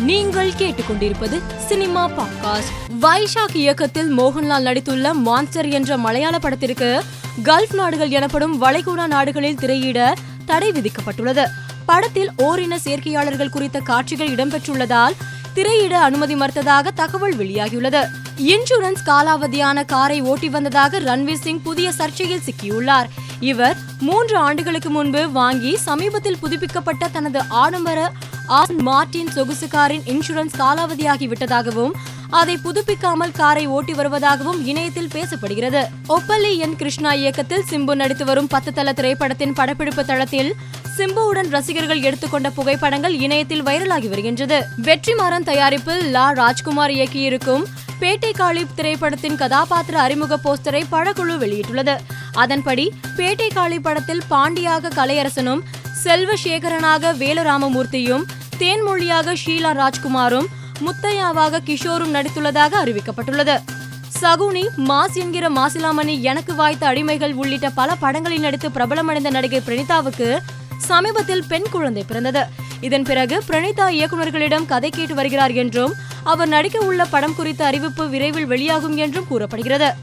நீங்கள் கேட்டுக்கொண்டிருப்பது cinema podcast. Vizag இயக்கத்தில் மோகன்லால் நடித்துள்ள மான்ஸ்டர் என்ற மலையாள படத்திற்கு கல்ஃப் நாடுகள் எனப்படும் வளைகுடா நாடுகளில் திரையிட தடை விதிக்கப்பட்டுள்ளது. படத்தில் ஓரின சேர்க்கையாளர்கள் குறித்த காட்சிகள் இடம்பெற்றுள்ளதால் திரையிட அனுமதி மறுத்ததாக தகவல் வெளியாகியுள்ளது. இன்சூரன்ஸ் காலாவதியான காரை ஓட்டி வந்ததாக ரன்வீர் சிங் புதிய சர்ச்சையில் சிக்கியுள்ளார். இவர் மூன்று ஆண்டுகளுக்கு முன்பு வாங்கி சமீபத்தில் புதுப்பிக்கப்பட்ட தனது ஆடம்பர ஆஸ்டன் மார்டின் சொகுசு காரின் இன்சூரன்ஸ் காலாவதியாகி விட்டதாகவும் அதை புதுப்பிக்காமல் காரை ஓட்டி வருவதாகவும் இணையத்தில் பேசப்படுகிறது. ஒப்பல்லி என் கிருஷ்ணா இயக்கத்தில் சிம்பு நடித்து வரும் பத்து தள திரைப்படத்தின் படப்பிடிப்பு தளத்தில் சிம்புவுடன் ரசிகர்கள் எடுத்துக்கொண்ட புகைப்படங்கள் இணையத்தில் வைரலாகி வருகின்றது. வெற்றிமாறன் தயாரிப்பில் லா ராஜ்குமார் இயக்கியிருக்கும் பேட்டை காளி திரைப்படத்தின் கதாபாத்திர அறிமுக போஸ்டரை படக்குழு வெளியிட்டுள்ளது. அதன்படி பேட்டை காளி படத்தில் பாண்டியாக கலையரசனும் செல்வசேகரனாக வேலுராமமூர்த்தியும் தேன்மொழியாக ஷீலா ராஜ்குமாரும் முத்தையாவாக கிஷோரும் நடித்துள்ளதாக அறிவிக்கப்பட்டுள்ளது. சகுனி மாஸ் என்கிற மாசிலாமணி எனக்கு வாய்த்த அடிமைகள் உள்ளிட்ட பல படங்களில் நடித்து பிரபலமடைந்த நடிகை பிரணீதாவுக்கு சமீபத்தில் பெண் குழந்தை பிறந்தது. இதன் பிறகு பிரணீதா இயக்குநர்களிடம் கதை கேட்டு வருகிறார் என்றும் அவர் நடிக்க உள்ள படம் குறித்த அறிவிப்பு விரைவில் வெளியாகும் என்றும் கூறப்படுகிறது.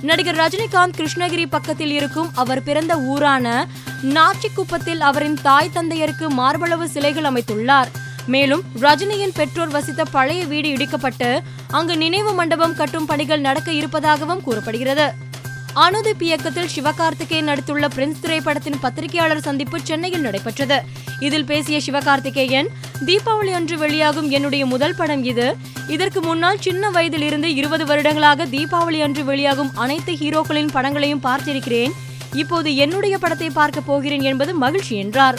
நடிகர் ரஜினிகாந்த் கிருஷ்ணகிரி பக்கத்தில் இருக்கும் அவர் பிறந்த ஊரான நாச்சிக்குப்பத்தில் அவரின் தாய் தந்தையருக்கு மார்பளவு சிலைகள் அமைத்துள்ளார். மேலும் ரஜினியின் பெற்றோர் வசித்த பழைய வீடு இடிக்கப்பட்டு அங்கு நினைவு மண்டபம் கட்டும் பணிகள் நடக்க இருப்பதாகவும் கூறப்படுகிறது. அனுதீப் இயக்கத்தில் சிவகார்த்திகேயன் நடித்துள்ள பிரின்ஸ் திரைப்படத்தின் பத்திரிகையாளர் சந்திப்பு சென்னையில் நடைபெற்றது. இதில் பேசிய சிவகார்த்திகேயன் தீபாவளி அன்று வெளியாகும் என்னுடைய முதல் படம் இது. இதற்கு முன்னால் சின்ன வயதில் இருந்து இருபது வருடங்களாக தீபாவளி அன்று வெளியாகும் அனைத்து ஹீரோக்களின் படங்களையும் பார்த்திருக்கிறேன். இப்போது என்னுடைய படத்தை பார்க்க போகிறேன் என்பது மகிழ்ச்சி என்றார்.